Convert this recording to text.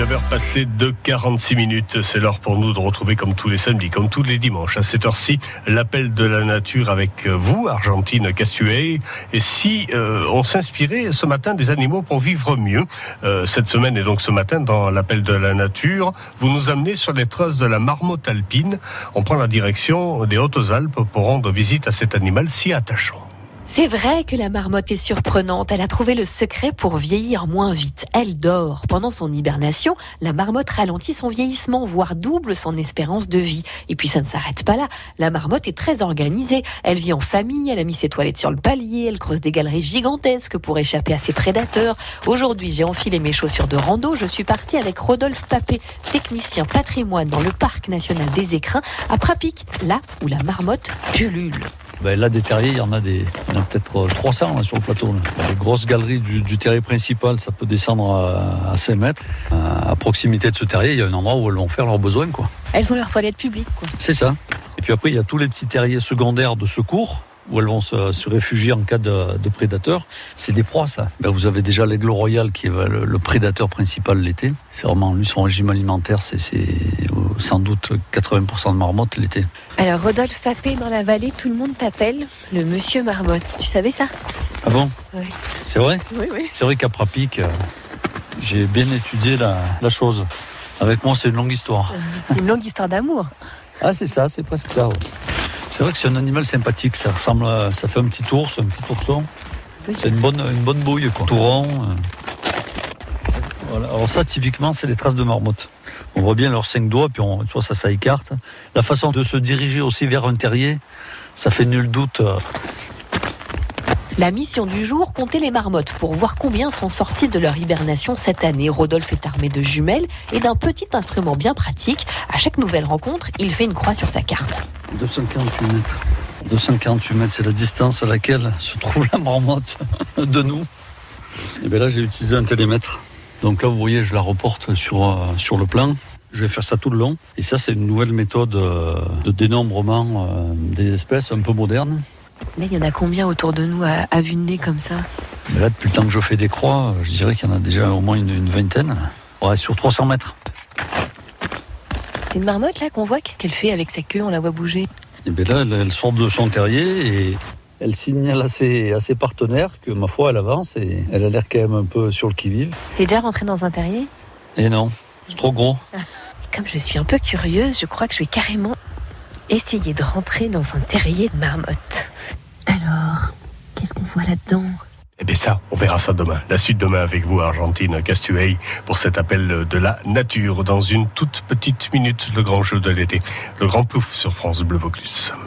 9h passées de 46 minutes, c'est l'heure pour nous de retrouver comme tous les samedis, comme tous les dimanches à cette heure-ci, l'appel de la nature avec vous, Argentine Castuet. Et si euh, on s'inspirait ce matin des animaux pour vivre mieux, euh, cette semaine et donc ce matin dans l'appel de la nature, vous nous amenez sur les traces de la marmotte alpine. On prend la direction des Hautes-Alpes pour rendre visite à cet animal si attachant. C'est vrai que la marmotte est surprenante. Elle a trouvé le secret pour vieillir moins vite. Elle dort. Pendant son hibernation, la marmotte ralentit son vieillissement, voire double son espérance de vie. Et puis ça ne s'arrête pas là. La marmotte est très organisée. Elle vit en famille, elle a mis ses toilettes sur le palier, elle creuse des galeries gigantesques pour échapper à ses prédateurs. Aujourd'hui, j'ai enfilé mes chaussures de rando. Je suis partie avec Rodolphe Papé, technicien patrimoine dans le parc national des écrins, à Prapic, là où la marmotte pullule. Ben là, des terriers, il y en a, des, peut-être 300 euh, sur le plateau. Les grosses galeries du, terrier principal, ça peut descendre à, 5 mètres. À proximité de ce terrier, il y a un endroit où elles vont faire leurs besoins. Quoi. Elles ont leur toilette publique. C'est ça. Et puis après, il y a tous les petits terriers secondaires de secours où elles vont se, réfugier en cas de, de prédateur. C'est des proies, ça. Ben, vous avez déjà l'aigle royal qui est le, prédateur principal l'été. C'est vraiment, lui, son régime alimentaire, c'est sans doute 80% de marmottes l'été. Alors, Rodolphe Papé, dans la vallée, tout le monde t'appelle le monsieur marmotte. Tu savais ça? Ah bon? Oui. C'est vrai? Oui, oui. C'est vrai qu'à Prapic, euh, j'ai bien étudié la, la chose. Avec moi, c'est une longue histoire. Une longue histoire d'amour. Ah, c'est ça, c'est presque ça. C'est vrai que c'est un animal sympathique. Ça ressemble, ça fait un petit ours, un petit ourson. C'est une bonne, une bonne bouille, quoi. Tout rond. Euh. Voilà. Alors ça, typiquement, c'est les traces de marmotte. On voit bien leurs cinq doigts, puis on, tu vois, ça, ça écarte. La façon de se diriger aussi vers un terrier, ça fait nul doute euh, la mission du jour, compter les marmottes pour voir combien sont sorties de leur hibernation cette année. Rodolphe est armé de jumelles et d'un petit instrument bien pratique. À chaque nouvelle rencontre, il fait une croix sur sa carte. 248 mètres. 248 mètres, c'est la distance à laquelle se trouve la marmotte de nous. Et bien là, j'ai utilisé un télémètre. Donc là, vous voyez, je la reporte sur, euh, sur le plan. Je vais faire ça tout le long. Et ça, c'est une nouvelle méthode euh, de dénombrement euh, des espèces un peu moderne. Là, il y en a combien autour de nous à, vue de nez comme ça? Là, depuis le temps que je fais des croix, je dirais qu'il y en a déjà au moins une, vingtaine. Ouais, sur 300 mètres. C'est une marmotte là qu'on voit, qu'est-ce qu'elle fait avec sa queue? On la voit bouger. Et eh bien là, elle, sort de son terrier et elle signale à ses, partenaires que ma foi, elle avance et elle a l'air quand même un peu sur le qui-vive. T'es déjà rentré dans un terrier? Eh non, c'est trop gros. Comme je suis un peu curieuse, je crois que je vais carrément essayer de rentrer dans un terrier de marmotte. Alors, qu'est-ce qu'on voit là-dedans? Eh bien ça, on verra ça demain. La suite demain avec vous, Argentine Castuey, pour cet appel de la nature. Dans une toute petite minute, le grand jeu de l'été. Le grand plouf sur France Bleu Vaucluse.